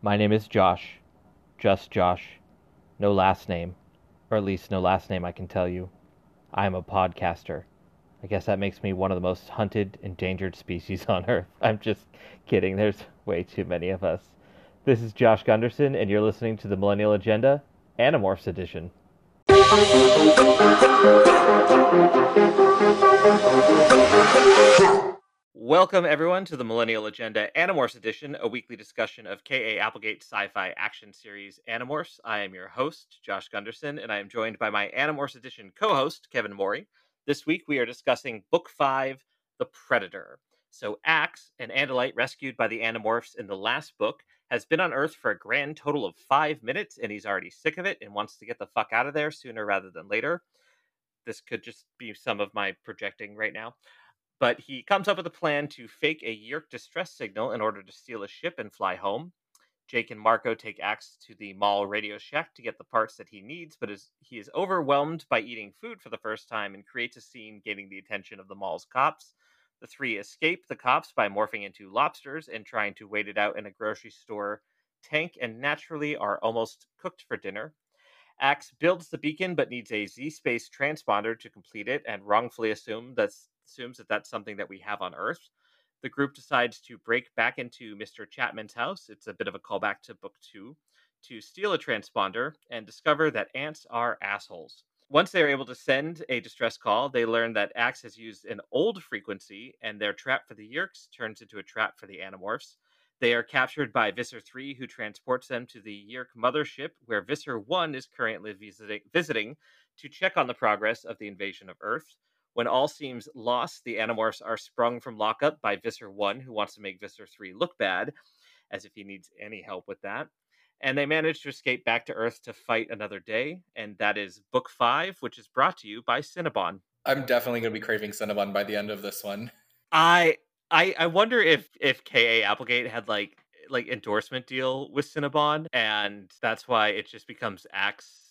My name is Josh. Just Josh. No last name. Or at least no last name I can tell you. I am a podcaster. I guess that makes me one of the most hunted, endangered species on Earth. I'm just kidding. There's way too many of us. This is Josh Gunderson, and you're listening to the Millennial Agenda, Animorphs Edition. Welcome, everyone, to the Millennial Agenda Animorphs Edition, a weekly discussion of K.A. Applegate sci fi action series Animorphs. I am your host, Josh Gunderson, and I am joined by my Animorphs Edition co host, Kevin Mori. This week, we are discussing Book 5 The Predator. So, Ax, an Andalite rescued by the Animorphs in the last book, has been on Earth for a grand total of five minutes, and he's already sick of it and wants to get the fuck out of there sooner rather than later. This could just be some of my projecting right now. But he comes up with a plan to fake a Yeerk distress signal in order to steal a ship and fly home. Jake and Marco take Ax to the mall Radio Shack to get the parts that he needs, but is, he is overwhelmed by eating food for the first time and creates a scene gaining the attention of the mall's cops. The three escape the cops by morphing into lobsters and trying to wait it out in a grocery store tank and naturally are almost cooked for dinner. Ax builds the beacon but needs a Z space transponder to complete it and wrongfully assumes that's, assumes that that's something that we have on Earth. The group decides to break back into Mr. Chapman's house. It's a bit of a callback to book two to steal a transponder and discover that ants are assholes. Once they are able to send a distress call, they learn that Ax has used an old frequency and their trap for the Yeerks turns into a trap for the Animorphs. They are captured by Visser 3, who transports them to the Yeerk mothership, where Visser 1 is currently visiting, visiting to check on the progress of the invasion of Earth. When all seems lost, the Animorphs are sprung from lockup by Visser 1, who wants to make Visser 3 look bad, as if he needs any help with that. And they manage to escape back to Earth to fight another day, and that is Book 5, which is brought to you by Cinnabon. I'm definitely going to be craving Cinnabon by the end of this one. I I I wonder if if KA Applegate had like like endorsement deal with Cinnabon, and that's why it just becomes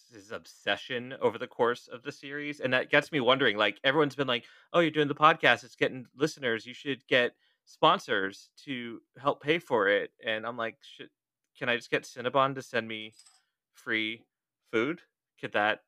Ax's obsession over the course of the series, and that gets me wondering. Like everyone's been like, "Oh, you're doing the podcast; it's getting listeners. You should get sponsors to help pay for it." And I'm like, "Should can I just get Cinnabon to send me free food? Could that?"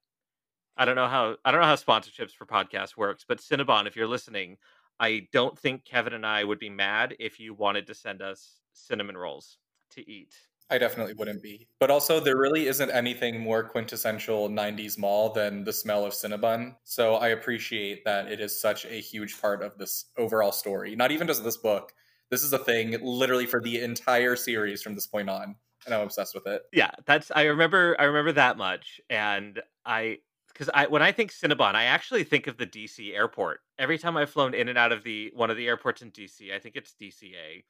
I don't know how I don't know how sponsorships for podcasts works, but Cinnabon, if you're listening, I don't think Kevin and I would be mad if you wanted to send us cinnamon rolls to eat. I definitely wouldn't be. But also, there really isn't anything more quintessential 90s mall than the smell of Cinnabon. So I appreciate that it is such a huge part of this overall story. Not even just this book. This is a thing literally for the entire series from this point on. And I'm obsessed with it. Yeah, that's I remember I remember that much. And I because I when I think Cinnabon, I actually think of the DC airport. Every time I've flown in and out of the one of the airports in DC, I think it's DCA.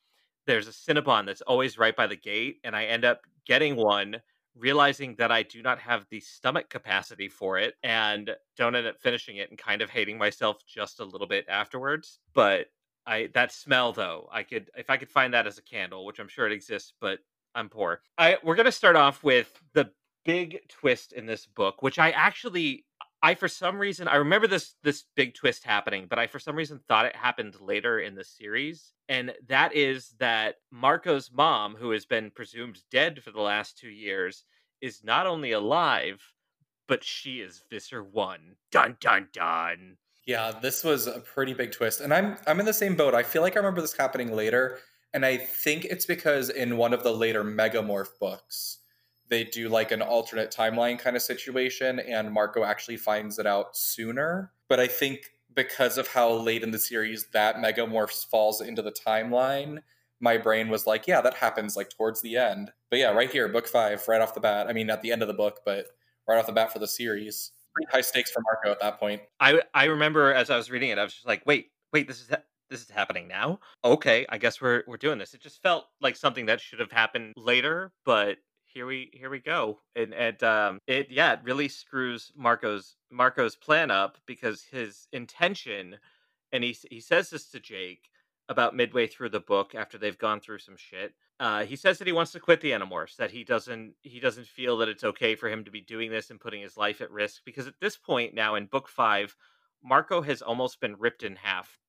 There's a Cinnabon that's always right by the gate, and I end up getting one, realizing that I do not have the stomach capacity for it, and don't end up finishing it, and kind of hating myself just a little bit afterwards. But I that smell though, I could if I could find that as a candle, which I'm sure it exists, but I'm poor. I we're gonna start off with the big twist in this book, which I actually I for some reason I remember this this big twist happening, but I for some reason thought it happened later in the series. And that is that Marco's mom, who has been presumed dead for the last two years, is not only alive, but she is Visser One. Dun dun dun. Yeah, this was a pretty big twist. And I'm I'm in the same boat. I feel like I remember this happening later. And I think it's because in one of the later Megamorph books, they do like an alternate timeline kind of situation and Marco actually finds it out sooner. But I think because of how late in the series that Megamorphs falls into the timeline, my brain was like, yeah, that happens like towards the end. But yeah, right here, book five, right off the bat. I mean, at the end of the book, but right off the bat for the series. Pretty high stakes for Marco at that point. I I remember as I was reading it, I was just like, wait, wait, this is this is happening now. Okay, I guess we're we're doing this. It just felt like something that should have happened later, but here we here we go. And and um it yeah it really screws marco's marco's plan up because his intention and he he says this to jake about midway through the book after they've gone through some shit uh, he says that he wants to quit the animorphs that he doesn't he doesn't feel that it's okay for him to be doing this and putting his life at risk because at this point now in book five marco has almost been ripped in half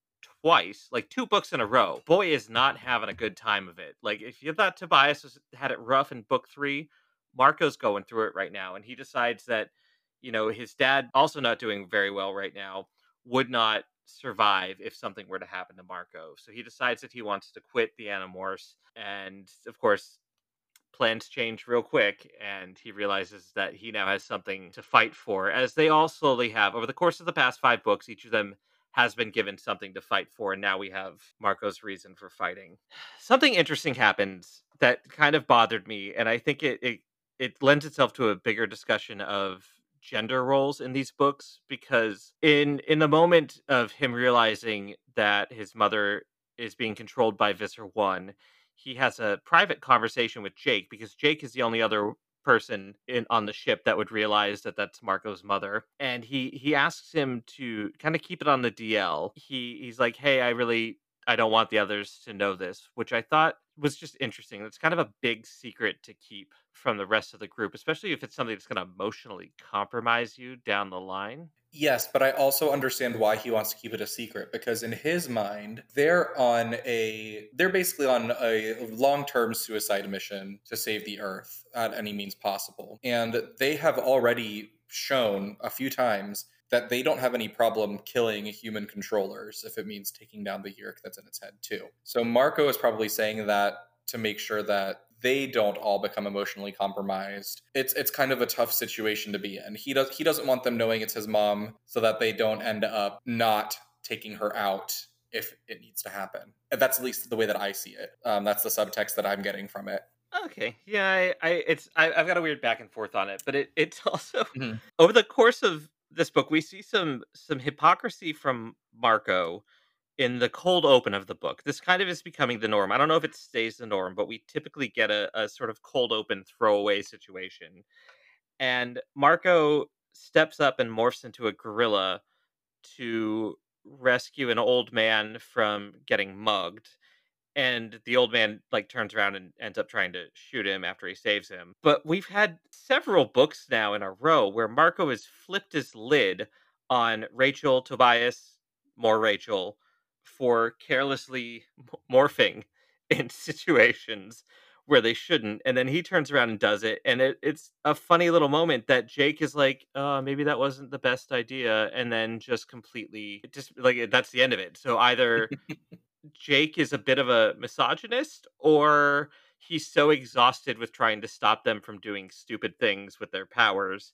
twice, like two books in a row. Boy is not having a good time of it. Like if you thought Tobias was, had it rough in book three, Marco's going through it right now, and he decides that you know his dad also not doing very well right now would not survive if something were to happen to Marco. So he decides that he wants to quit the Animorphs, and of course plans change real quick and he realizes that he now has something to fight for as they all slowly have over the course of the past five books each of them has been given something to fight for and now we have marco's reason for fighting. Something interesting happens that kind of bothered me and i think it it, it lends itself to a bigger discussion of gender roles in these books because in in the moment of him realizing that his mother is being controlled by visser 1 he has a private conversation with Jake because Jake is the only other person in on the ship that would realize that that's Marco's mother and he he asks him to kind of keep it on the DL. He he's like, "Hey, I really I don't want the others to know this," which I thought was just interesting. It's kind of a big secret to keep from the rest of the group, especially if it's something that's going to emotionally compromise you down the line. Yes, but I also understand why he wants to keep it a secret because in his mind, they're on a they're basically on a long-term suicide mission to save the earth at any means possible. And they have already shown a few times that they don't have any problem killing human controllers if it means taking down the Yeerk that's in its head too. So Marco is probably saying that to make sure that they don't all become emotionally compromised. It's it's kind of a tough situation to be in. He does he doesn't want them knowing it's his mom so that they don't end up not taking her out if it needs to happen. That's at least the way that I see it. Um, that's the subtext that I'm getting from it. Okay, yeah, I, I it's I, have got a weird back and forth on it, but it it's also mm-hmm. over the course of this book we see some some hypocrisy from Marco in the cold open of the book. This kind of is becoming the norm. I don't know if it stays the norm, but we typically get a, a sort of cold open throwaway situation. And Marco steps up and morphs into a gorilla to rescue an old man from getting mugged and the old man like turns around and ends up trying to shoot him after he saves him but we've had several books now in a row where marco has flipped his lid on rachel tobias more rachel for carelessly morphing in situations where they shouldn't and then he turns around and does it and it, it's a funny little moment that jake is like uh maybe that wasn't the best idea and then just completely just like that's the end of it. So either jake is a bit of a misogynist or he's so exhausted with trying to stop them from doing stupid things with their powers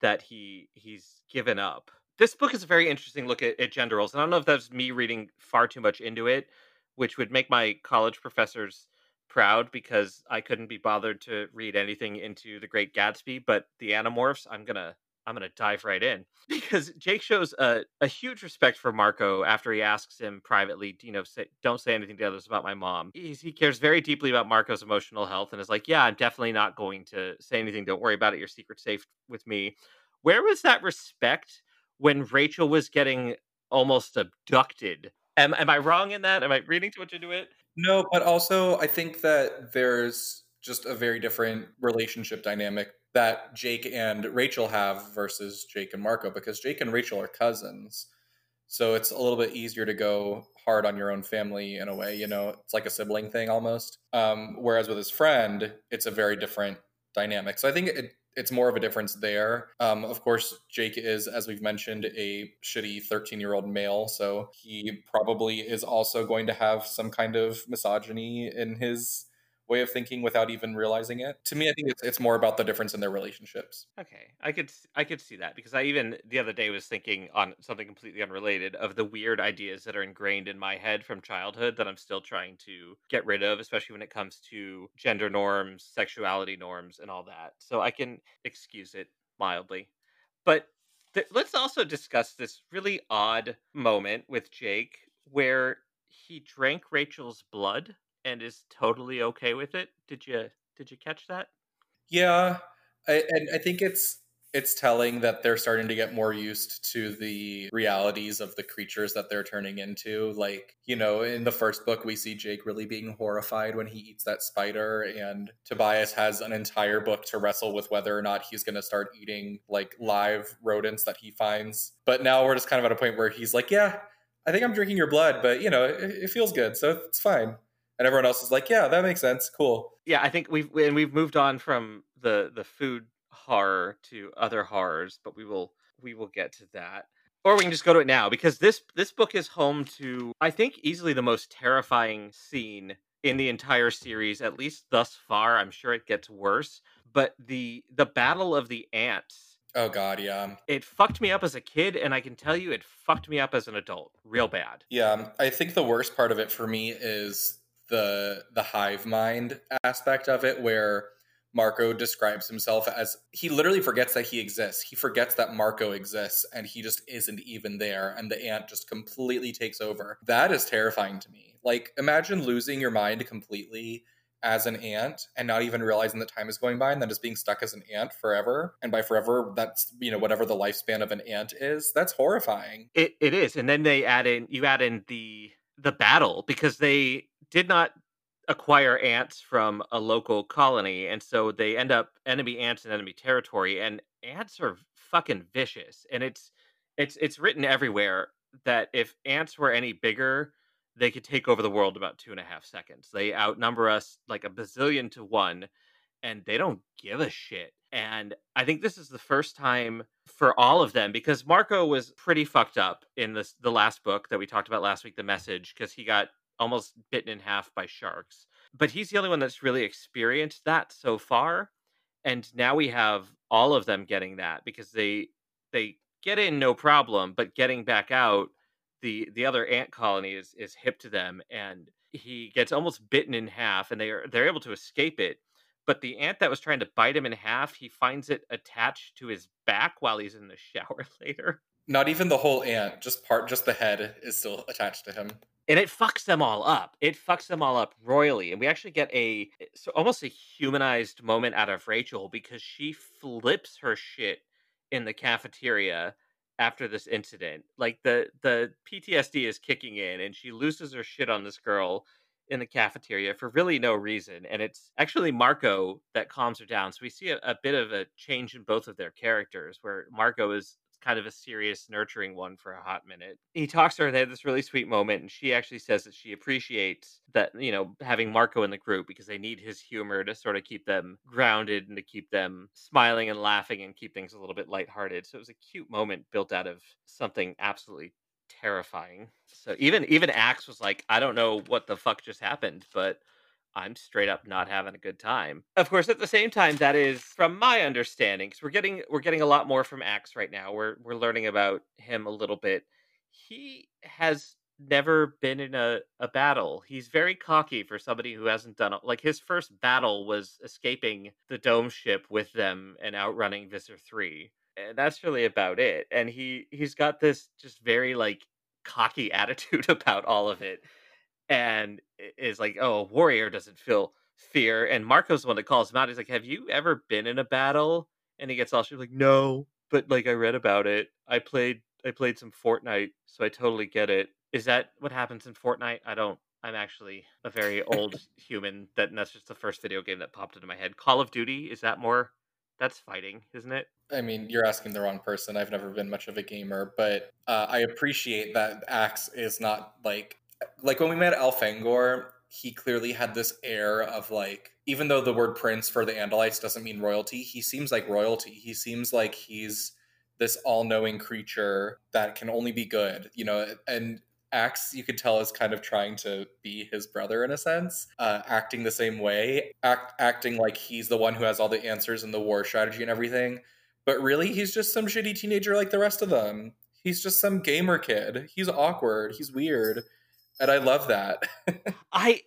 that he he's given up this book is a very interesting look at, at gender roles. And I don't know if that's me reading far too much into it, which would make my college professors proud because I couldn't be bothered to read anything into The Great Gatsby. But the Animorphs, I'm gonna I'm gonna dive right in because Jake shows a, a huge respect for Marco after he asks him privately, you know, say, don't say anything to others about my mom. He's, he cares very deeply about Marco's emotional health and is like, yeah, I'm definitely not going to say anything. Don't worry about it. Your secret's safe with me. Where was that respect? When Rachel was getting almost abducted. Am, am I wrong in that? Am I reading too much into it? No, but also I think that there's just a very different relationship dynamic that Jake and Rachel have versus Jake and Marco because Jake and Rachel are cousins. So it's a little bit easier to go hard on your own family in a way, you know, it's like a sibling thing almost. Um, whereas with his friend, it's a very different dynamic. So I think it it's more of a difference there. Um, of course, Jake is, as we've mentioned, a shitty 13 year old male. So he probably is also going to have some kind of misogyny in his way of thinking without even realizing it. To me, I think it's it's more about the difference in their relationships. Okay, I could I could see that because I even the other day was thinking on something completely unrelated of the weird ideas that are ingrained in my head from childhood that I'm still trying to get rid of, especially when it comes to gender norms, sexuality norms, and all that. So I can excuse it mildly, but. Let's also discuss this really odd moment with Jake where he drank Rachel's blood and is totally okay with it. Did you did you catch that? Yeah, I, and I think it's it's telling that they're starting to get more used to the realities of the creatures that they're turning into. Like, you know, in the first book, we see Jake really being horrified when he eats that spider, and Tobias has an entire book to wrestle with whether or not he's going to start eating like live rodents that he finds. But now we're just kind of at a point where he's like, yeah, I think I'm drinking your blood, but you know, it, it feels good, so it's fine. And everyone else is like, yeah, that makes sense. Cool. Yeah, I think we've and we've moved on from the the food horror to other horrors, but we will we will get to that. Or we can just go to it now because this this book is home to I think easily the most terrifying scene in the entire series, at least thus far. I'm sure it gets worse, but the the battle of the ants Oh god, yeah. it fucked me up as a kid and i can tell you it fucked me up as an adult real bad Yeah, I think the worst part of it for me is the the hive mind aspect of it where Marco describes himself as he literally forgets that he exists. He forgets that Marco exists and he just isn't even there and the ant just completely takes over. That is terrifying to me. Like imagine losing your mind completely as an ant and not even realizing that time is going by and then just being stuck as an ant forever. And by forever that's, you know, whatever the lifespan of an ant is. That's horrifying. it, it is and then they add in you add in the the battle because they did not acquire ants from a local colony and so they end up enemy ants in enemy territory and ants are fucking vicious and it's it's it's written everywhere that if ants were any bigger they could take over the world about two and a half seconds. They outnumber us like a bazillion to one and they don't give a shit. And i think this is the first time for all of them because marco was pretty fucked up in this the last book that we talked about last week the message because he got almost bitten in half by sharks. But he's the only one that's really experienced that so far. And now we have all of them getting that because they they get in no problem, but getting back out, the the other ant colony is is hip to them and he gets almost bitten in half and they are they're able to escape it. But the ant that was trying to bite him in half, he finds it attached to his back while he's in the shower later. Not even the whole ant, just part just the head is still attached to him. And it fucks them all up. It fucks them all up royally, and we actually get a so almost a humanized moment out of Rachel because she flips her shit in the cafeteria after this incident. Like the the PTSD is kicking in, and she loses her shit on this girl in the cafeteria for really no reason. And it's actually Marco that calms her down. So we see a, a bit of a change in both of their characters, where Marco is kind of a serious, nurturing one for a hot minute. He talks to her, they have this really sweet moment, and she actually says that she appreciates that, you know, having Marco in the group because they need his humor to sort of keep them grounded and to keep them smiling and laughing and keep things a little bit lighthearted. So it was a cute moment built out of something absolutely terrifying. So even even Ax was like, I don't know what the fuck just happened, but I'm straight up not having a good time. Of course, at the same time, that is from my understanding, because we're getting we're getting a lot more from Ax right now. We're we're learning about him a little bit. He has never been in a, a battle. He's very cocky for somebody who hasn't done it. Like his first battle was escaping the dome ship with them and outrunning Visser 3. And that's really about it. And he he's got this just very like cocky attitude about all of it and is like, "Oh, a warrior doesn't feel fear." And Marco's the one that calls him out. He's like, "Have you ever been in a battle?" And he gets all she's like, "No, but like I read about it. I played I played some Fortnite, so I totally get it. Is that what happens in Fortnite? I don't. I'm actually a very old human. That and that's just the first video game that popped into my head. Call of Duty is that more? That's fighting, isn't it? I mean, you're asking the wrong person. I've never been much of a gamer, but uh, I appreciate that Ax is not like like when we met Elfangor. He clearly had this air of like, even though the word prince for the Andalites doesn't mean royalty, he seems like royalty. He seems like he's this all-knowing creature that can only be good, you know. And Ax, you could tell, is kind of trying to be his brother in a sense, uh, acting the same way, act, acting like he's the one who has all the answers and the war strategy and everything. But really, he's just some shitty teenager like the rest of them. He's just some gamer kid. He's awkward. He's weird. And I love that. I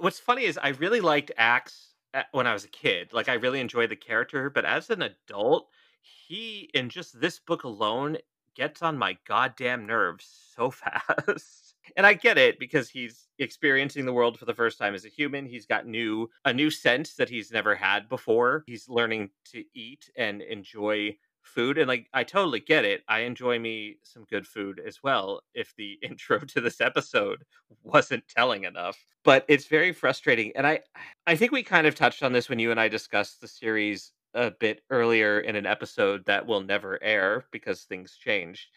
what's funny is I really liked Ax when I was a kid. Like I really enjoyed the character, but as an adult, he in just this book alone gets on my goddamn nerves so fast. And I get it because he's experiencing the world for the first time as a human. He's got new a new sense that he's never had before. He's learning to eat and enjoy food and like I totally get it. I enjoy me some good food as well if the intro to this episode wasn't telling enough. But it's very frustrating and I I think we kind of touched on this when you and I discussed the series a bit earlier in an episode that will never air because things changed.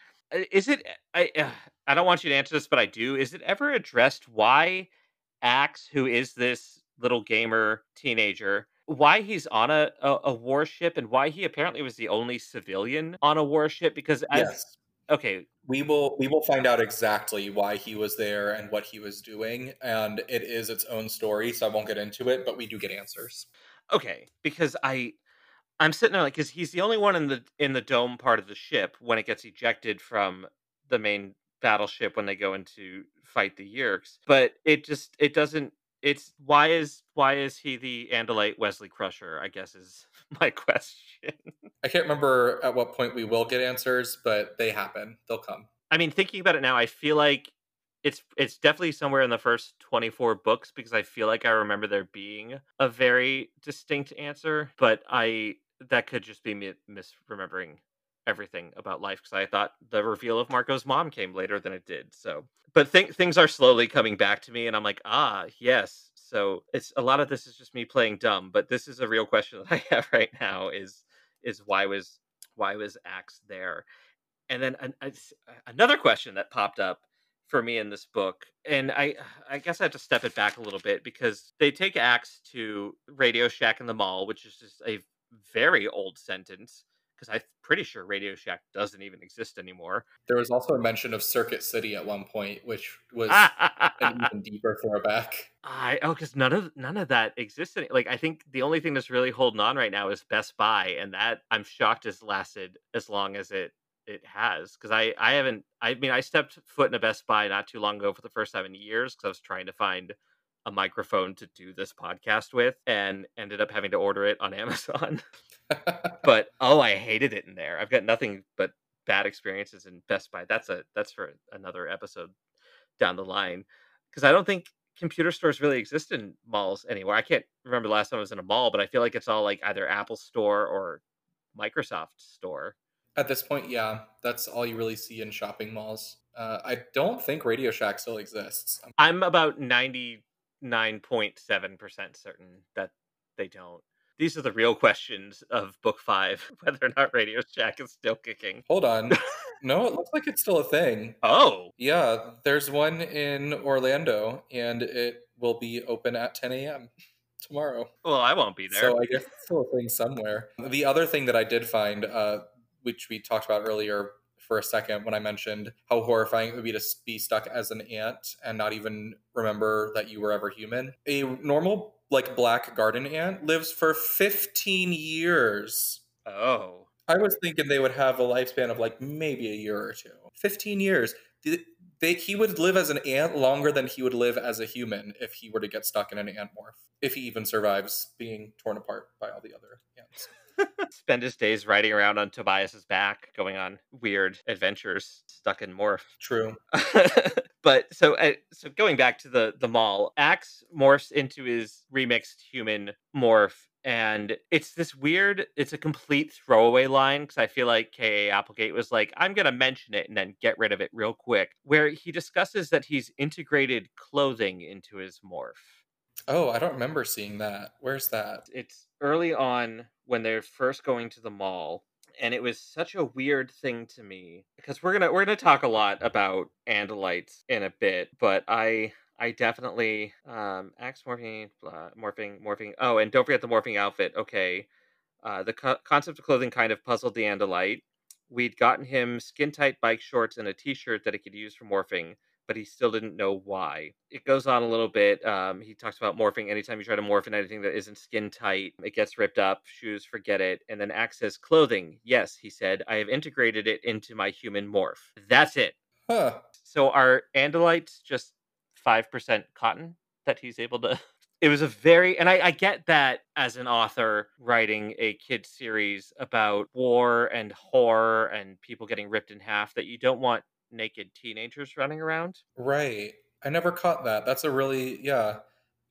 Is it I uh, I don't want you to answer this, but I do. Is it ever addressed why Ax, who is this little gamer teenager, why he's on a, a, a warship and why he apparently was the only civilian on a warship? Because as, yes. Okay. We will we will find out exactly why he was there and what he was doing, and it is its own story, so I won't get into it, but we do get answers. Okay, because I I'm sitting there like because he's the only one in the in the dome part of the ship when it gets ejected from the main battleship when they go into fight the Yeerks. But it just it doesn't it's why is why is he the Andalite Wesley Crusher? I guess is my question. I can't remember at what point we will get answers, but they happen. They'll come. I mean, thinking about it now, I feel like it's it's definitely somewhere in the first 24 books because I feel like I remember there being a very distinct answer, but I that could just be me misremembering everything about life because I thought the reveal of Marco's mom came later than it did. So, but th- things are slowly coming back to me, and I'm like, ah, yes. So it's a lot of this is just me playing dumb, but this is a real question that I have right now: is is why was why was Ax there? And then an, a, another question that popped up for me in this book, and I I guess I have to step it back a little bit because they take Ax to Radio Shack in the mall, which is just a very old sentence because I'm pretty sure Radio Shack doesn't even exist anymore. There was also a mention of Circuit City at one point, which was an even deeper throwback. I oh, because none of none of that exists. Any, Like I think the only thing that's really holding on right now is Best Buy, and that I'm shocked has lasted as long as it it has because I I haven't I mean I stepped foot in a Best Buy not too long ago for the first time in years because I was trying to find a microphone to do this podcast with and ended up having to order it on Amazon. but oh, I hated it in there. I've got nothing but bad experiences in Best Buy. That's a that's for another episode down the line because I don't think computer stores really exist in malls anymore. I can't remember the last time I was in a mall, but I feel like it's all like either Apple Store or Microsoft Store. At this point, yeah, that's all you really see in shopping malls. Uh, I don't think Radio Shack still exists. I'm about ninety nine point seven percent certain that they don't. These are the real questions of book five: whether or not Radio Shack is still kicking. Hold on. no, it looks like it's still a thing. Oh, yeah. There's one in Orlando, and it will be open at 10 a.m. tomorrow. Well, I won't be there. So I guess it's still a thing somewhere. The other thing that I did find, uh, which we talked about earlier for a second when I mentioned how horrifying it would be to be stuck as an ant and not even remember that you were ever human. A normal, like, black garden ant lives for 15 years. Oh. I was thinking they would have a lifespan of like maybe a year or two. 15 years. They, he would live as an ant longer than he would live as a human if he were to get stuck in an ant morph. If he even survives being torn apart by all the other ants. Spend his days riding around on Tobias's back, going on weird adventures, stuck in morph. True. but so uh, so going back to the the mall, Ax morphs into his remixed human morph. And it's this weird, it's a complete throwaway line because I feel like K.A. Applegate was like, I'm going to mention it and then get rid of it real quick, where he discusses that he's integrated clothing into his morph. Oh, I don't remember seeing that. Where's that? It's early on when they're first going to the mall and it was such a weird thing to me because we're gonna we're gonna talk a lot about andalites in a bit but i i definitely um ax morphing blah, morphing morphing oh and don't forget the morphing outfit okay. Uh the co- concept of clothing kind of puzzled the andalite. We'd gotten him skin tight bike shorts and a t-shirt that he could use for morphing but he still didn't know why. It goes on a little bit. Um, he talks about morphing. Anytime you try to morph in anything that isn't skin tight, it gets ripped up. Shoes, forget it. And then Ax says, clothing. Yes, he said, I have integrated it into my human morph. That's it. Huh. So are Andalites just 5% cotton that he's able to it was a very and I, I, get that as an author writing a kid series about war and horror and people getting ripped in half that you don't want naked teenagers running around. Right. I never caught that. That's a really yeah.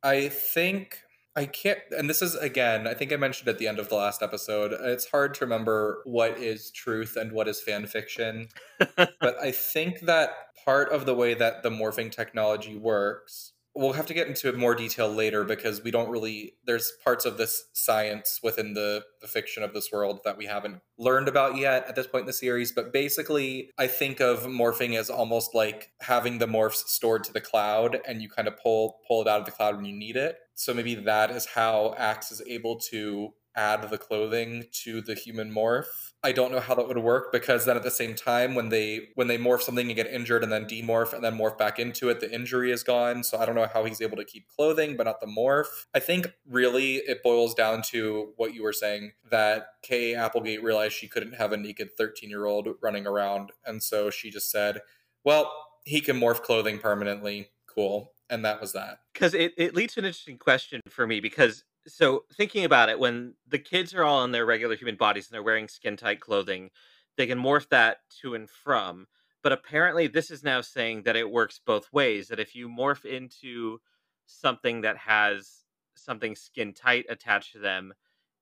I think I can't and this is again, I think I mentioned at the end of the last episode, it's hard to remember what is truth and what is fan fiction. but I think that part of the way that the morphing technology works we'll have to get into more detail later because we don't really there's parts of this science within the the fiction of this world that we haven't learned about yet at this point in the series but basically i think of morphing as almost like having the morphs stored to the cloud and you kind of pull pull it out of the cloud when you need it so maybe that is how ax is able to add the clothing to the human morph. I don't know how that would work because then at the same time when they when they morph something and get injured and then demorph and then morph back into it, the injury is gone. So I don't know how he's able to keep clothing but not the morph. I think really it boils down to what you were saying that Kay Applegate realized she couldn't have a naked 13-year-old running around and so she just said, "Well, he can morph clothing permanently. Cool." And that was that. Because it, it leads to an interesting question for me because so thinking about it, when the kids are all in their regular human bodies and they're wearing skin tight clothing, they can morph that to and from. But apparently, this is now saying that it works both ways. That if you morph into something that has something skin tight attached to them,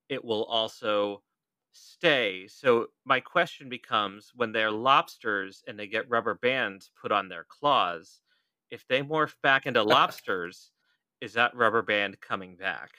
it will also stay. So my question becomes when they're lobsters and they get rubber bands put on their claws, if they morph back into lobsters, is that rubber band coming back?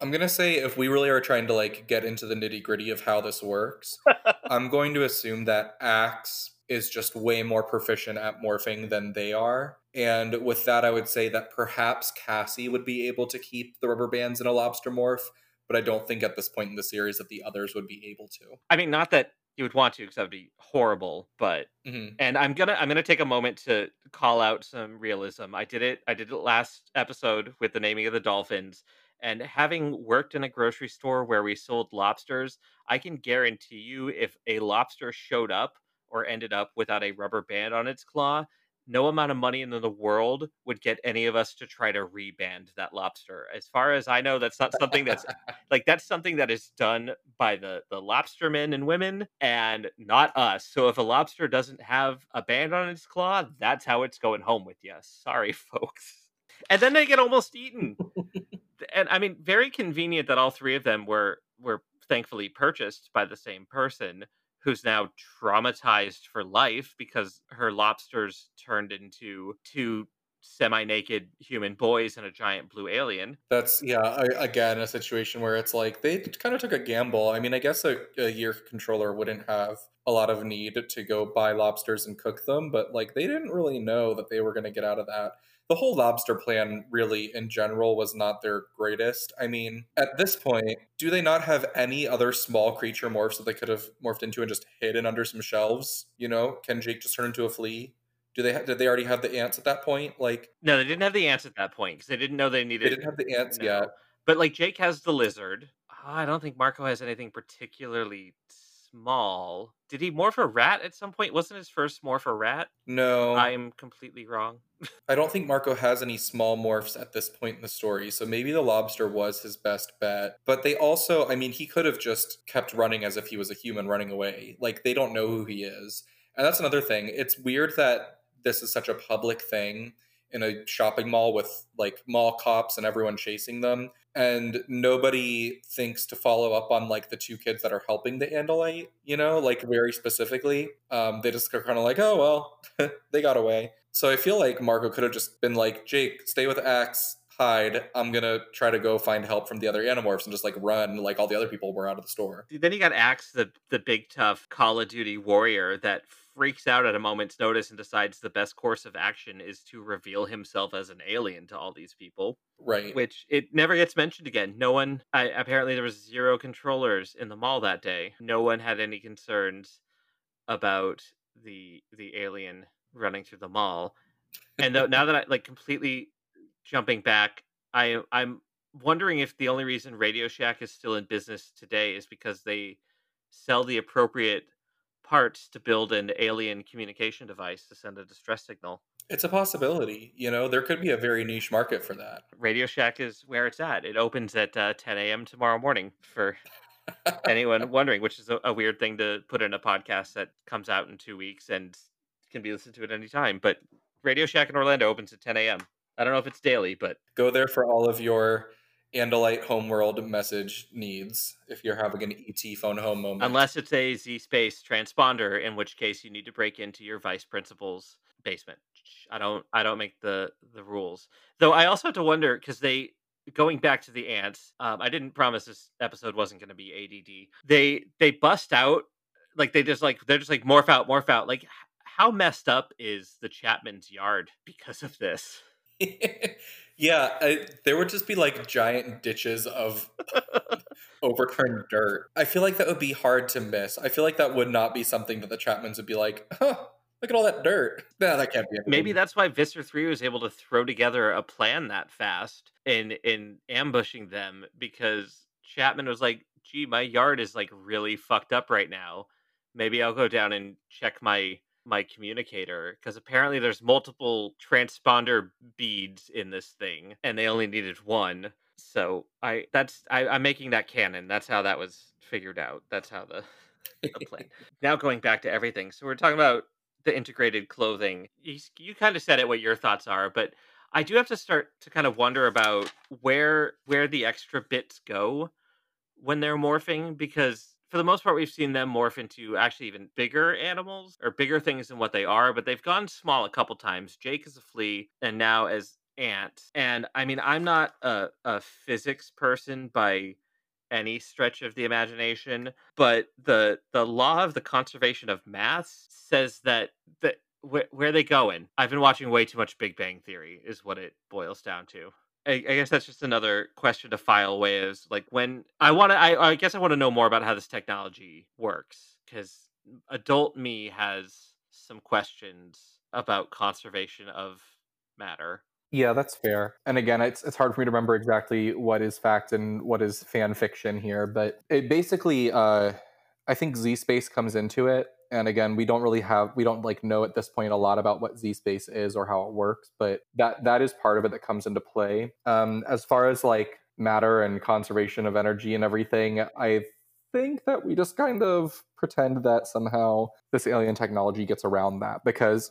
I'm gonna say if we really are trying to like get into the nitty gritty of how this works, I'm going to assume that Ax is just way more proficient at morphing than they are. And with that, I would say that perhaps Cassie would be able to keep the rubber bands in a lobster morph, but I don't think at this point in the series that the others would be able to. I mean, not that you would want to, because that would be horrible. But Mhm. and I'm gonna I'm gonna take a moment to call out some realism. I did it I did it last episode with the naming of the dolphins. And having worked in a grocery store where we sold lobsters, I can guarantee you if a lobster showed up or ended up without a rubber band on its claw, no amount of money in the world would get any of us to try to reband that lobster. As far as I know, that's not something that's like that's something that is done by the the lobstermen and women and not us. So if a lobster doesn't have a band on its claw, that's how it's going home with you. Sorry, folks. And then they get almost eaten. and I mean, very convenient that all three of them were were thankfully purchased by the same person who's now traumatized for life because her lobsters turned into two semi-naked human boys and a giant blue alien. That's yeah, I, again a situation where it's like they kind of took a gamble. I mean, I guess a, a Yeerk controller wouldn't have a lot of need to go buy lobsters and cook them, but like they didn't really know that they were going to get out of that the whole lobster plan really in general was not their greatest. I mean, at this point, do they not have any other small creature morphs that they could have morphed into and just hidden under some shelves? You know, can Jake just turn into a flea? Do they ha- did they already have the ants at that point? Like No, they didn't have the ants at that point because they didn't know they needed they didn't have the ants no. yet. But like Jake has the lizard. Oh, I don't think Marco has anything particularly small. Did he morph a rat at some point? Wasn't his first morph a rat? No. I'm completely wrong. I don't think Marco has any small morphs at this point in the story, so maybe the lobster was his best bet. But they also, I mean, he could have just kept running as if he was a human running away. Like, they don't know who he is. And that's another thing. It's weird that this is such a public thing in a shopping mall with like mall cops and everyone chasing them and nobody thinks to follow up on like the two kids that are helping the andalite you know like very specifically. Um, they just are kind of like oh well they got away. So i feel like marco could have just been like jake stay with ax hide. I'm gonna try to go find help from the other animorphs and just like run like all the other people were out of the store. Then he got ax the the big tough call of duty warrior that freaks out at a moment's notice and decides the best course of action is to reveal himself as an alien to all these people. Right. Which it never gets mentioned again. No one I, apparently there was zero controllers in the mall that day. No one had any concerns about the the alien running through the mall. And though, now that I like completely jumping back, I I'm wondering if the only reason Radio Shack is still in business today is because they sell the appropriate parts to build an alien communication device to send a distress signal. It's a possibility. You know, there could be a very niche market for that. Radio Shack is where it's at. It opens at uh, 10 a.m. tomorrow morning for anyone wondering, which is a, a, weird thing to put in a podcast that comes out in two weeks and can be listened to at any time. But Radio Shack in Orlando opens at 10 a.m. I don't know if it's daily, but go there for all of your Andalite homeworld message needs if you're having an ET phone home moment. Unless it's a Z space transponder, in which case you need to break into your vice principal's basement. I don't I don't make the the rules. Though I also have to wonder because they going back to the ants. Um, I didn't promise this episode wasn't going to be ADD. They they bust out like they just like they're just like morph out, morph out. Like how messed up is the Chapman's yard because of this? yeah, I, there would just be like giant ditches of overturned dirt. I feel like that would be hard to miss. I feel like that would not be something that the Chapmans would be like, oh, look at all that dirt. No, that can't be. Maybe that's why Visser 3 was able to throw together a plan that fast in in ambushing them because Chapman was like, gee, my yard is like really fucked up right now. Maybe I'll go down and check my my communicator because apparently there's multiple transponder beads in this thing and they only needed one. So i that's I, i'm making that canon. That's how that was figured out. That's how the, the plan. Now going back to everything. So we're talking about the integrated clothing. You, you kind of said it what your thoughts are but i do have to start to kind of wonder about where where the extra bits go when they're morphing because for the most part, we've seen them morph into actually even bigger animals or bigger things than what they are, but they've gone small a couple times. Jake is a flea, and now as ant. And I mean, I'm not a, a physics person by any stretch of the imagination, but the the law of the conservation of mass says that that where, where are they going? I've been watching way too much Big Bang Theory, is what it boils down to. I, I guess that's just another question to file away. Is like when I want to. I, I guess I want to know more about how this technology works because adult me has some questions about conservation of matter. Yeah, that's fair. And again, it's it's hard for me to remember exactly what is fact and what is fan fiction here, but it basically uh I think Z space comes into it and again we don't really have we don't like know at this point a lot about what z space is or how it works but that that is part of it that comes into play. Um, as far as like matter and conservation of energy and everything i think that we just kind of pretend that somehow this alien technology gets around that because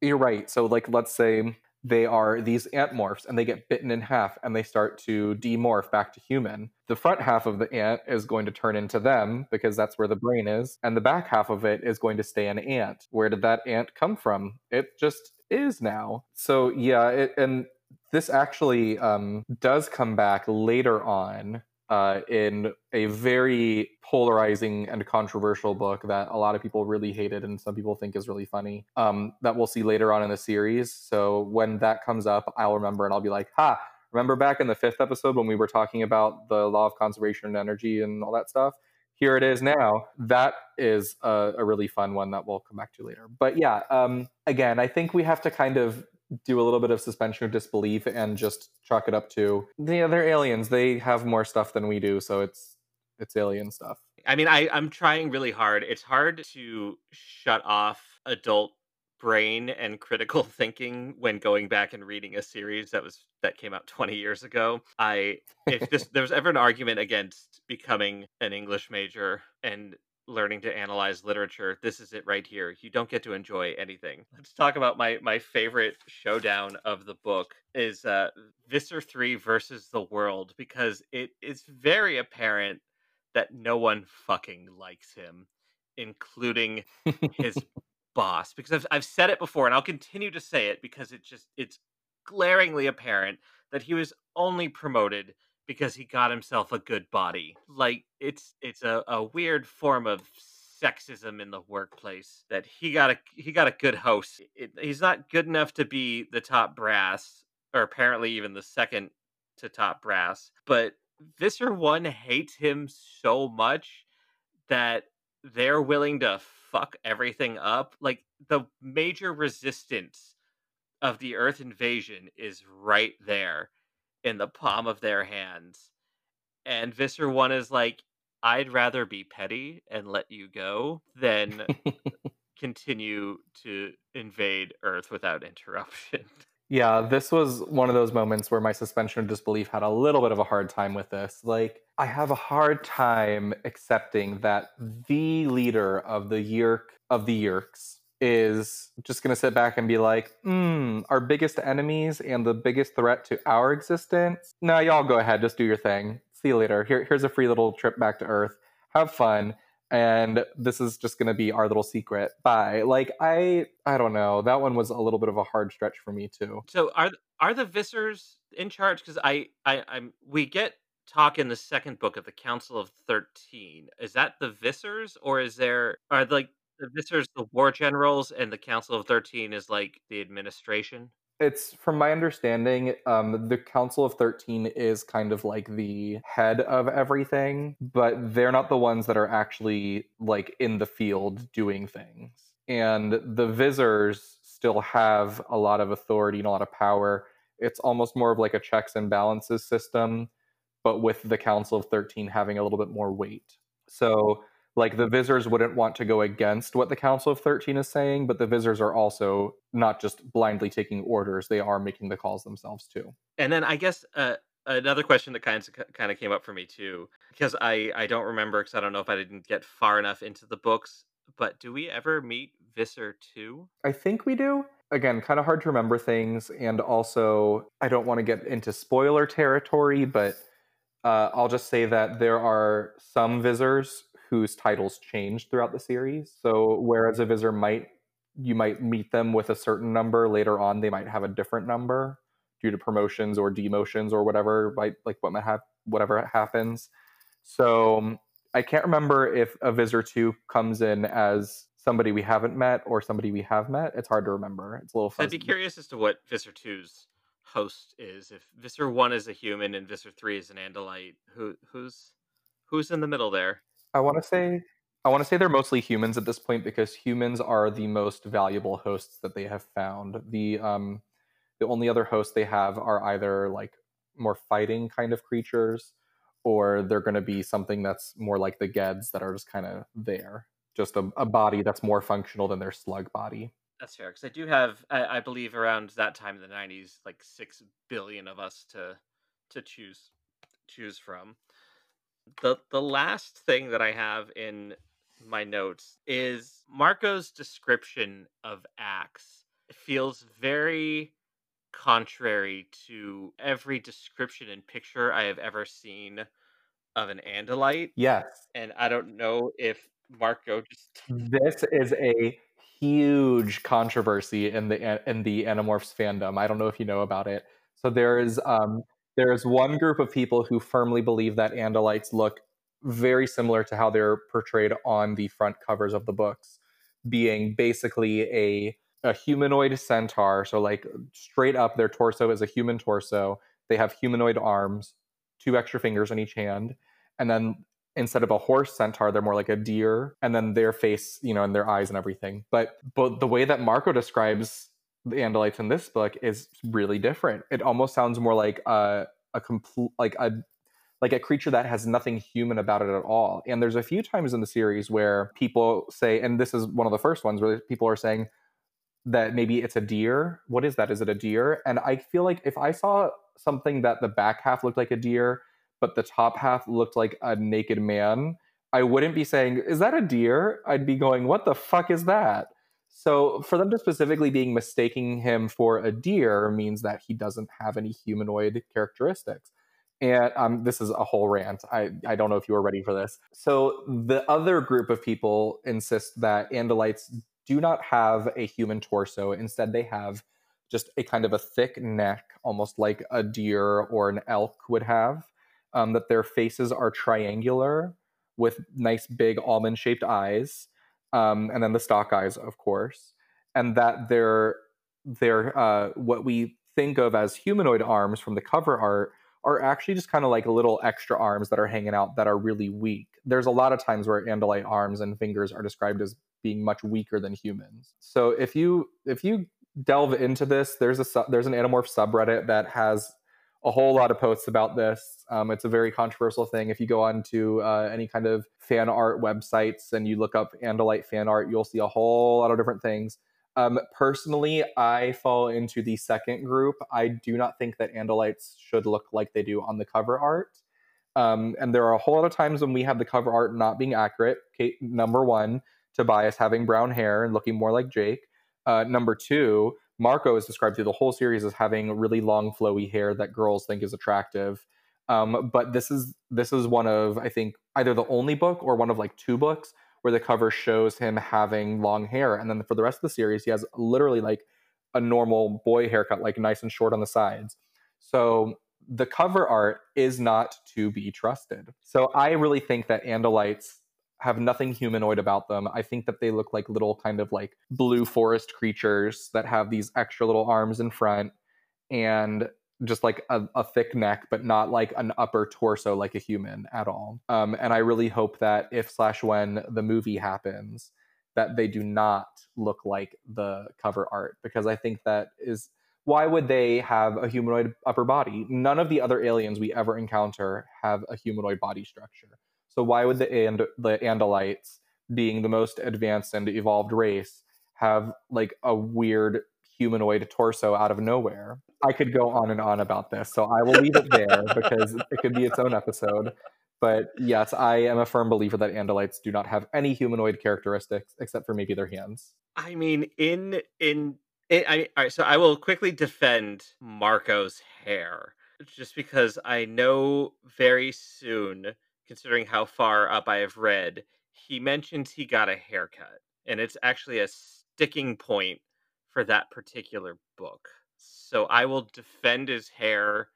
you're right. So like let's say they are these ant morphs and they get bitten in half and they start to demorph back to human. The front half of the ant is going to turn into them because that's where the brain is, and the back half of it is going to stay an ant. Where did that ant come from? It just is now. So, yeah, it, and this actually um, does come back later on uh, in a very polarizing and controversial book that a lot of people really hated and some people think is really funny um, that we'll see later on in the series. So when that comes up, I'll remember and I'll be like, ha, remember back in the fifth episode when we were talking about the law of conservation and energy and all that stuff? Here it is now. That is a, a really fun one that we'll come back to later. But yeah, um, again, I think we have to kind of do a little bit of suspension of disbelief and just chalk it up to yeah they're aliens. They have more stuff than we do so it's it's alien stuff. I mean i i'm trying really hard. It's hard to shut off adult brain and critical thinking when going back and reading a series that was that came out 20 years ago. I if this there was ever an argument against becoming an english major and learning to analyze literature, this is it right here. You don't get to enjoy anything. Let's talk about my my favorite showdown of the book is uh Visser 3 versus the world because it is very apparent that no one fucking likes him, including his boss. Because I've I've said it before and I'll continue to say it because it's just it's glaringly apparent that he was only promoted because he got himself a good body. Like it's it's a, a weird form of sexism in the workplace that he got a he got a good host. It, he's not good enough to be the top brass or apparently even the second to top brass, but Visser 1 hates him so much that they're willing to fuck everything up. Like the major resistance of the Earth invasion is right there in the palm of their hands. And Visser 1 is like, I'd rather be petty and let you go than continue to invade Earth without interruption. Yeah, this was one of those moments where my suspension of disbelief had a little bit of a hard time with this. Like, I have a hard time accepting that the leader of the Yeerk of the Yeerks is just going to sit back and be like, hmm, our biggest enemies and the biggest threat to our existence. No, y'all go ahead, just do your thing. See you later. Here, here's a free little trip back to Earth. Have fun. and this is just going to be our little secret. Bye. Like I, I don't know. That one was a little bit of a hard stretch for me too. So are are the Vissers in charge? Because I, I, I'm we get talk in the second book of the Council of Thirteen. Is that the Vissers, or is there are like the Vissers the war generals, and the Council of Thirteen is like the administration? It's from my understanding, um, the Council of 13 is kind of like the head of everything, but they're not the ones that are actually like in the field doing things. And the Vissers still have a lot of authority and a lot of power. It's almost more of like a checks and balances system, but with the Council of 13 having a little bit more weight. So like the Vissers wouldn't want to go against what the Council of 13 is saying, but the Vissers are also not just blindly taking orders, they are making the calls themselves too. And then I guess uh, another question that kind of kind of came up for me too, because I I don't remember because I don't know if I didn't get far enough into the books. But do we ever meet Visser two? I think we do. Again, kind of hard to remember things, and also I don't want to get into spoiler territory, but uh, I'll just say that there are some Vissers whose titles change throughout the series. So whereas a Visser might you might meet them with a certain number later on, they might have a different number due to promotions or demotions or whatever, like like what might have whatever happens. So um, I can't remember if a Visser two comes in as somebody we haven't met or somebody we have met. It's hard to remember. It's a little. Fuzzy. I'd be curious as to what Visser 2's host is. If Visser one is a human and Visser three is an Andalite, who who's who's in the middle there? I want to say I want to say they're mostly humans at this point because humans are the most valuable hosts that they have found. The um the only other hosts they have are either like more fighting kind of creatures or they're going to be something that's more like the Gedds that are just kind of there, just a, a, body that's more functional than their slug body. That's fair because I do have, I, I, believe, around that time in the '90s, like six billion of us to to choose choose from the the last thing that I have in my notes is Marco's description of Ax feels very contrary to every description and picture I have ever seen of an Andalite. Yes. And I don't know if Marco just This is a huge controversy in the in the Animorphs fandom. I don't know if you know about it. So there is um there is one group of people who firmly believe that Andalites look very similar to how they're portrayed on the front covers of the books, being basically a a humanoid centaur. So like straight up, their torso is a human torso. They have humanoid arms, two extra fingers on each hand, and then instead of a horse centaur, they're more like a deer, and then their face, you know, and their eyes and everything. But but the way that Marco describes the Andalites in this book is really different. It almost sounds more like a a complete like a like a creature that has nothing human about it at all. And there's a few times in the series where people say, and this is one of the first ones where people are saying that maybe it's a deer. What is that? Is it a deer? And I feel like if I saw something that the back half looked like a deer, but the top half looked like a naked man, I wouldn't be saying, Is that a deer? I'd be going, What the fuck is that? So for them to specifically being mistaking him for a deer means that he doesn't have any humanoid characteristics. And um, this is a whole rant. I, I don't know if you are ready for this. So the other group of people insist that Andalites do not have a human torso. Instead, they have just a kind of a thick neck, almost like a deer or an elk would have. Um, that their faces are triangular with nice big almond shaped eyes um, and then the stalk eyes, of course, and that they're they're uh, what we think of as humanoid arms from the cover art are actually just kind of like little extra arms that are hanging out that are really weak. There's a lot of times where Andalite arms and fingers are described as being much weaker than humans. So if you if you delve into this, there's a there's an Animorph subreddit that has a whole lot of posts about this. Um, it's a very controversial thing. If you go on to uh, any kind of fan art websites and you look up Andalite fan art, you'll see a whole lot of different things. Um, personally, I fall into the second group. I do not think that Andalites should look like they do on the cover art. Um, and there are a whole lot of times when we have the cover art not being accurate. Okay, number one, Tobias having brown hair and looking more like Jake. Uh, number two, Marco is described through the whole series as having really long, flowy hair that girls think is attractive. Um, but this is this is one of I think either the only book or one of like two books where the cover shows him having long hair. And then for the rest of the series, he has literally like a normal boy haircut, like nice and short on the sides. So the cover art is not to be trusted. So I really think that Andalites have nothing humanoid about them. I think that they look like little kind of like blue forest creatures that have these extra little arms in front and just like a, a, thick neck, but not like an upper torso like a human at all. Um, and I really hope that if slash when the movie happens, that they do not look like the cover art because I think that is why would they have a humanoid upper body? None of the other aliens we ever encounter have a humanoid body structure. So why would the and the Andalites, being the most advanced and evolved race, have like a weird humanoid torso out of nowhere? I could go on and on about this, so I will leave it there because it could be its own episode. But yes, I am a firm believer that Andalites do not have any humanoid characteristics except for maybe their hands. I mean, in in it, I all right. So I will quickly defend Marco's hair, just because I know very soon, considering how far up I have read, he mentions he got a haircut, and it's actually a sticking point for that particular book. So I will defend his hair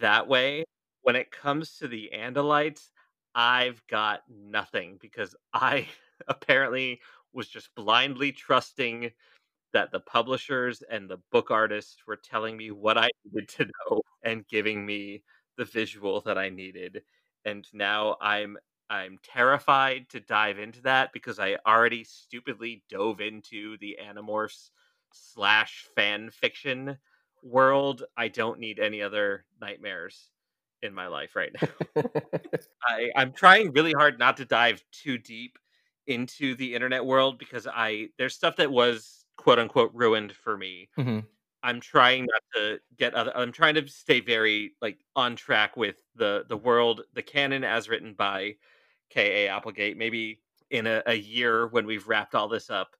that way. When it comes to the Andalites, I've got nothing because I apparently was just blindly trusting that the publishers and the book artists were telling me what I needed to know and giving me the visual that I needed. And now I'm I'm terrified to dive into that because I already stupidly dove into the Animorphs slash fan fiction world. I don't need any other nightmares in my life right now. I, I'm trying really hard not to dive too deep into the internet world because I there's stuff that was quote unquote ruined for me. Mm-hmm. I'm trying not to get other. I'm trying to stay very like on track with the the world, the canon as written by K. A. Applegate. Maybe in a, a year when we've wrapped all this up,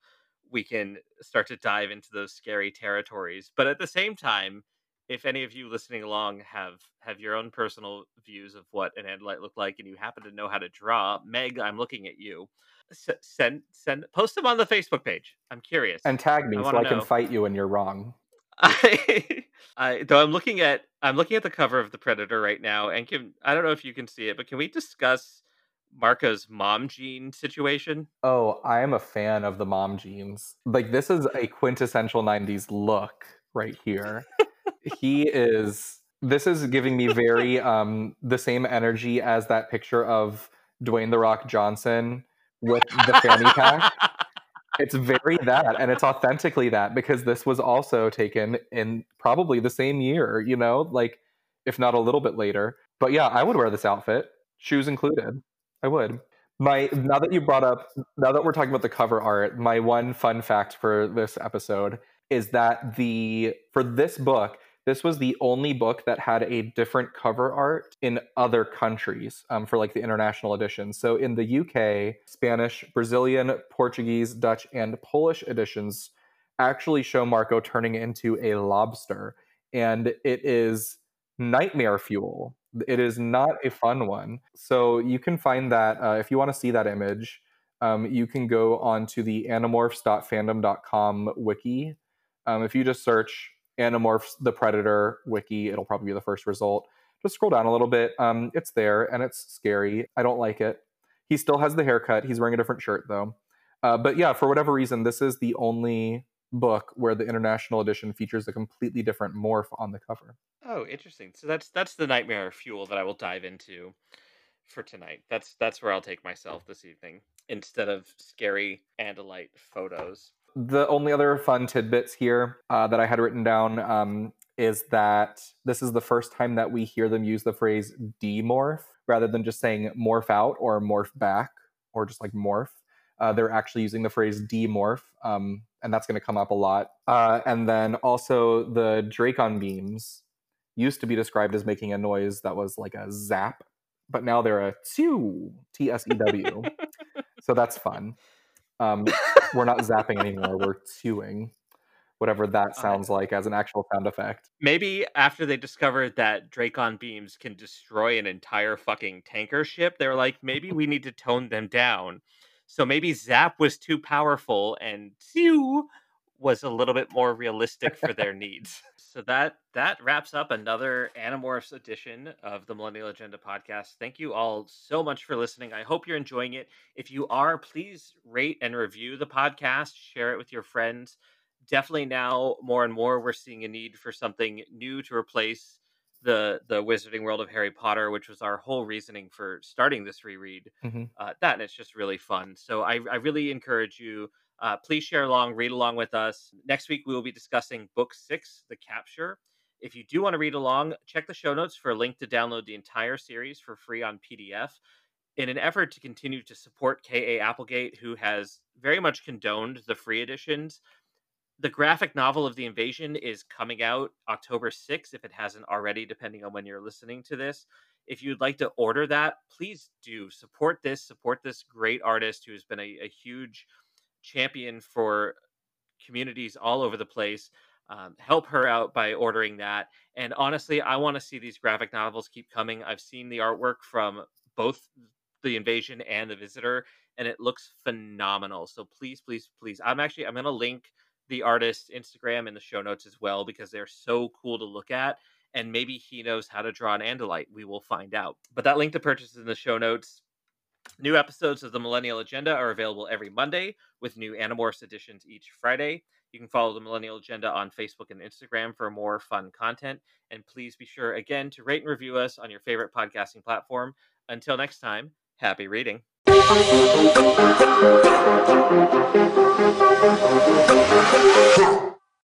we can start to dive into those scary territories. But at the same time, if any of you listening along have have your own personal views of what an andalite looked like, and you happen to know how to draw, Meg, I'm looking at you send send post them on the Facebook page. I'm curious. And tag me I so I know. can fight you when you're wrong. I, I though I'm looking at I'm looking at the cover of the Predator right now, and can I don't know if you can see it, but can we discuss Marco's mom jean situation? Oh, I am a fan of the mom jeans. Like this is a quintessential '90s look right here. he is. This is giving me very um the same energy as that picture of Dwayne the Rock Johnson with the fanny pack. It's very that, and it's authentically that because this was also taken in probably the same year, you know, like if not a little bit later. But yeah, I would wear this outfit, shoes included. I would. My now that you brought up, now that we're talking about the cover art, my one fun fact for this episode is that the for this book, this was the only book that had a different cover art in other countries um, for like the international editions. So in the UK, Spanish, Brazilian, Portuguese, Dutch, and Polish editions actually show Marco turning into a lobster. And it is nightmare fuel. It is not a fun one. So you can find that uh, if you want to see that image, um, you can go on to the animorphs.fandom.com wiki. Um, if you just search Animorphs the Predator wiki. It'll probably be the first result. Just scroll down a little bit. Um, it's there and it's scary. I don't like it. He still has the haircut. He's wearing a different shirt though. Uh, but yeah, for whatever reason, this is the only book where the international edition features a completely different morph on the cover. Oh, interesting. So that's that's the nightmare fuel that I will dive into for tonight. That's that's where I'll take myself this evening instead of scary andalite photos the only other fun tidbits here uh, that I had written down um, is that this is the first time that we hear them use the phrase demorph rather than just saying morph out or morph back or just like morph. Uh, they're actually using the phrase demorph, um, and that's going to come up a lot. Uh, and then also the Dracon beams used to be described as making a noise that was like a zap, but now they're a tsew, T S E W. so that's fun. Um, we're not zapping anymore. We're chewing, whatever that sounds like as an actual sound effect. Maybe after they discovered that Dracon beams can destroy an entire fucking tanker ship, they were like, maybe we need to tone them down. So maybe Zap was too powerful and Pew was a little bit more realistic for their needs. So that that wraps up another Animorphs edition of the Millennial Agenda podcast. Thank you all so much for listening. I hope you're enjoying it. If you are, please rate and review the podcast, share it with your friends. Definitely now more and more we're seeing a need for something new to replace the the Wizarding World of Harry Potter, which was our whole reasoning for starting this reread. Mm-hmm. Uh, that and it's just really fun. So I, I really encourage you. Uh, please share along, read along with us. Next week we will be discussing Book Six, The Capture. If you do want to read along, check the show notes for a link to download the entire series for free on PDF. In an effort to continue to support K.A. Applegate, who has very much condoned the free editions, the graphic novel of the invasion is coming out October 6th, if it hasn't already, depending on when you're listening to this. If you'd like to order that, please do support this, support this great artist who's been a, a huge champion for communities all over the place. Um, help her out by ordering that. And honestly, I want to see these graphic novels keep coming. I've seen the artwork from both the invasion and the visitor, and it looks phenomenal. So please, please, please, I'm actually I'm gonna link the artist's Instagram in the show notes as well because they're so cool to look at. And maybe he knows how to draw an Andalite. We will find out. But that link to purchase is in the show notes. New episodes of the Millennial Agenda are available every Monday with new Animorphs editions each Friday. You can follow the Millennial Agenda on Facebook and Instagram for more fun content. And please be sure, again, to rate and review us on your favorite podcasting platform. Until next time, happy reading.